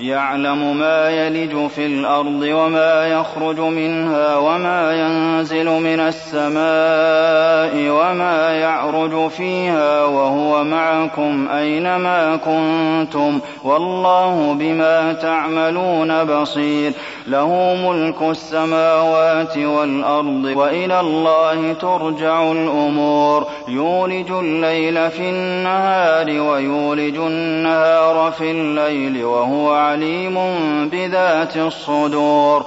يعلم ما يلج في الأرض وما يخرج منها وما ينزل من السماء وما يعرج فيها وهو معكم أينما كنتم والله بما تعملون بصير. له ملك السماوات والأرض وإلى الله ترجع الأمور. يولج الليل في النهار ويولج النهار في الليل وهو عليم بذات الصدور.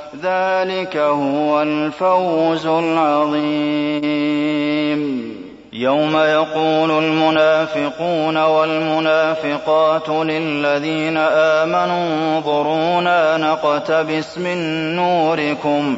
ذلك هو الفوز العظيم. يوم يقول المنافقون والمنافقات للذين آمنوا انظرونا نقتبس من نوركم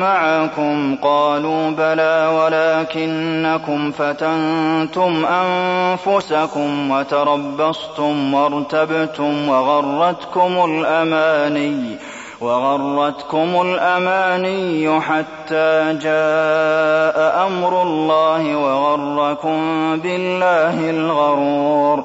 معكم قالوا بلى ولكنكم فتنتم أنفسكم وتربصتم وارتبتم وغرتكم الأماني وغرتكم الأماني حتى جاء أمر الله وغركم بالله الغرور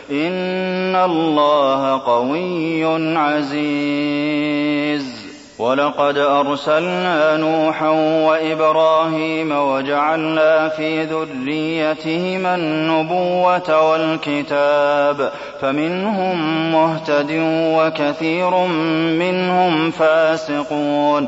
إن الله قوي عزيز. ولقد أرسلنا نوحا وإبراهيم وجعلنا في ذريتهما النبوة والكتاب فمنهم مهتد وكثير منهم فاسقون.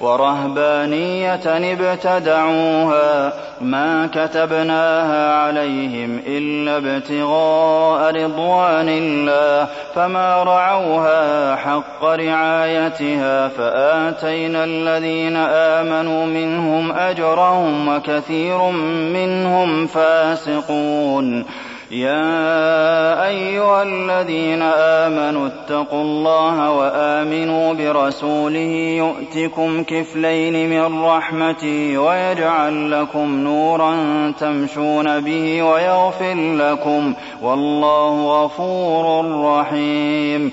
ورهبانية ابتدعوها ما كتبناها عليهم إلا ابتغاء رضوان الله فما رعوها حق رعايتها فآتينا الذين آمنوا منهم أجرهم وكثير منهم فاسقون يا أيها الذين آمنوا اتقوا الله وآمنوا برسوله يؤتكم كفلين من رحمته ويجعل لكم نورا تمشون به ويغفر لكم والله غفور رحيم.